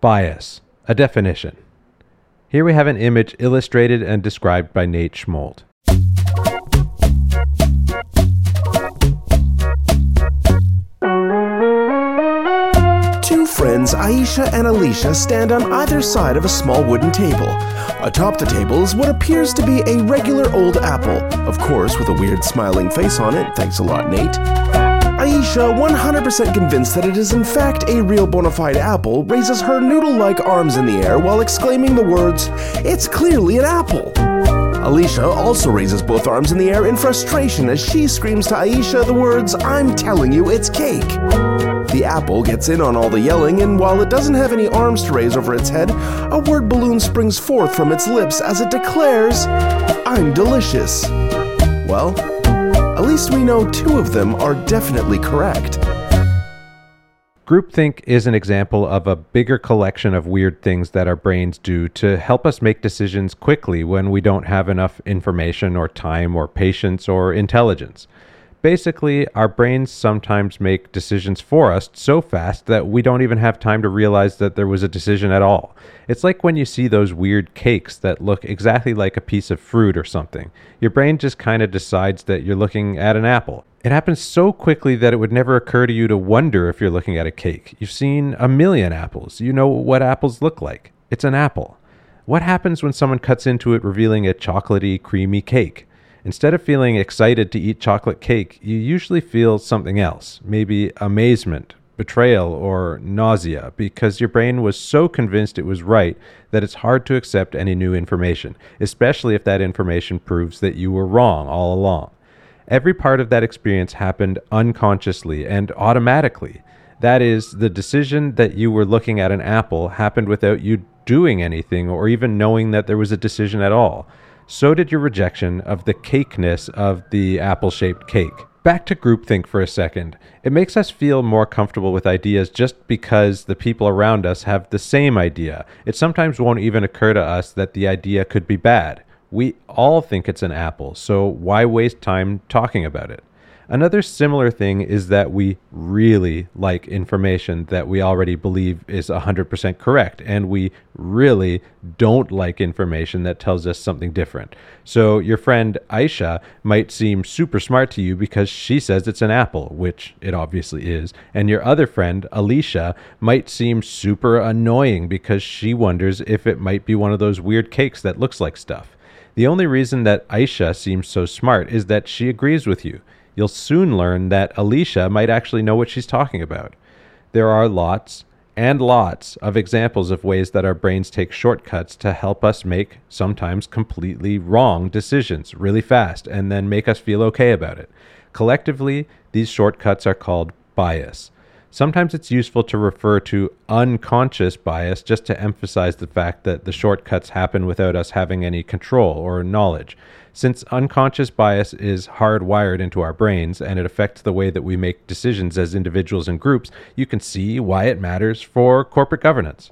Bias, a definition. Here we have an image illustrated and described by Nate Schmold. Two friends, Aisha and Alicia, stand on either side of a small wooden table. Atop the table is what appears to be a regular old apple, of course, with a weird smiling face on it. Thanks a lot, Nate. Aisha, 100% convinced that it is in fact a real bona fide apple, raises her noodle like arms in the air while exclaiming the words, It's clearly an apple! Alicia also raises both arms in the air in frustration as she screams to Aisha the words, I'm telling you, it's cake! The apple gets in on all the yelling, and while it doesn't have any arms to raise over its head, a word balloon springs forth from its lips as it declares, I'm delicious. Well, at least we know two of them are definitely correct. Groupthink is an example of a bigger collection of weird things that our brains do to help us make decisions quickly when we don't have enough information or time or patience or intelligence. Basically, our brains sometimes make decisions for us so fast that we don't even have time to realize that there was a decision at all. It's like when you see those weird cakes that look exactly like a piece of fruit or something. Your brain just kind of decides that you're looking at an apple. It happens so quickly that it would never occur to you to wonder if you're looking at a cake. You've seen a million apples. You know what apples look like. It's an apple. What happens when someone cuts into it revealing a chocolatey, creamy cake? Instead of feeling excited to eat chocolate cake, you usually feel something else, maybe amazement, betrayal, or nausea, because your brain was so convinced it was right that it's hard to accept any new information, especially if that information proves that you were wrong all along. Every part of that experience happened unconsciously and automatically. That is, the decision that you were looking at an apple happened without you doing anything or even knowing that there was a decision at all so did your rejection of the cakeness of the apple shaped cake. Back to groupthink for a second. It makes us feel more comfortable with ideas just because the people around us have the same idea. It sometimes won't even occur to us that the idea could be bad. We all think it's an apple, so why waste time talking about it? Another similar thing is that we really like information that we already believe is 100% correct, and we really don't like information that tells us something different. So, your friend Aisha might seem super smart to you because she says it's an apple, which it obviously is, and your other friend, Alicia, might seem super annoying because she wonders if it might be one of those weird cakes that looks like stuff. The only reason that Aisha seems so smart is that she agrees with you you'll soon learn that Alicia might actually know what she's talking about. There are lots and lots of examples of ways that our brains take shortcuts to help us make sometimes completely wrong decisions really fast and then make us feel okay about it. Collectively, these shortcuts are called bias. Sometimes it's useful to refer to unconscious bias just to emphasize the fact that the shortcuts happen without us having any control or knowledge. Since unconscious bias is hardwired into our brains and it affects the way that we make decisions as individuals and groups, you can see why it matters for corporate governance.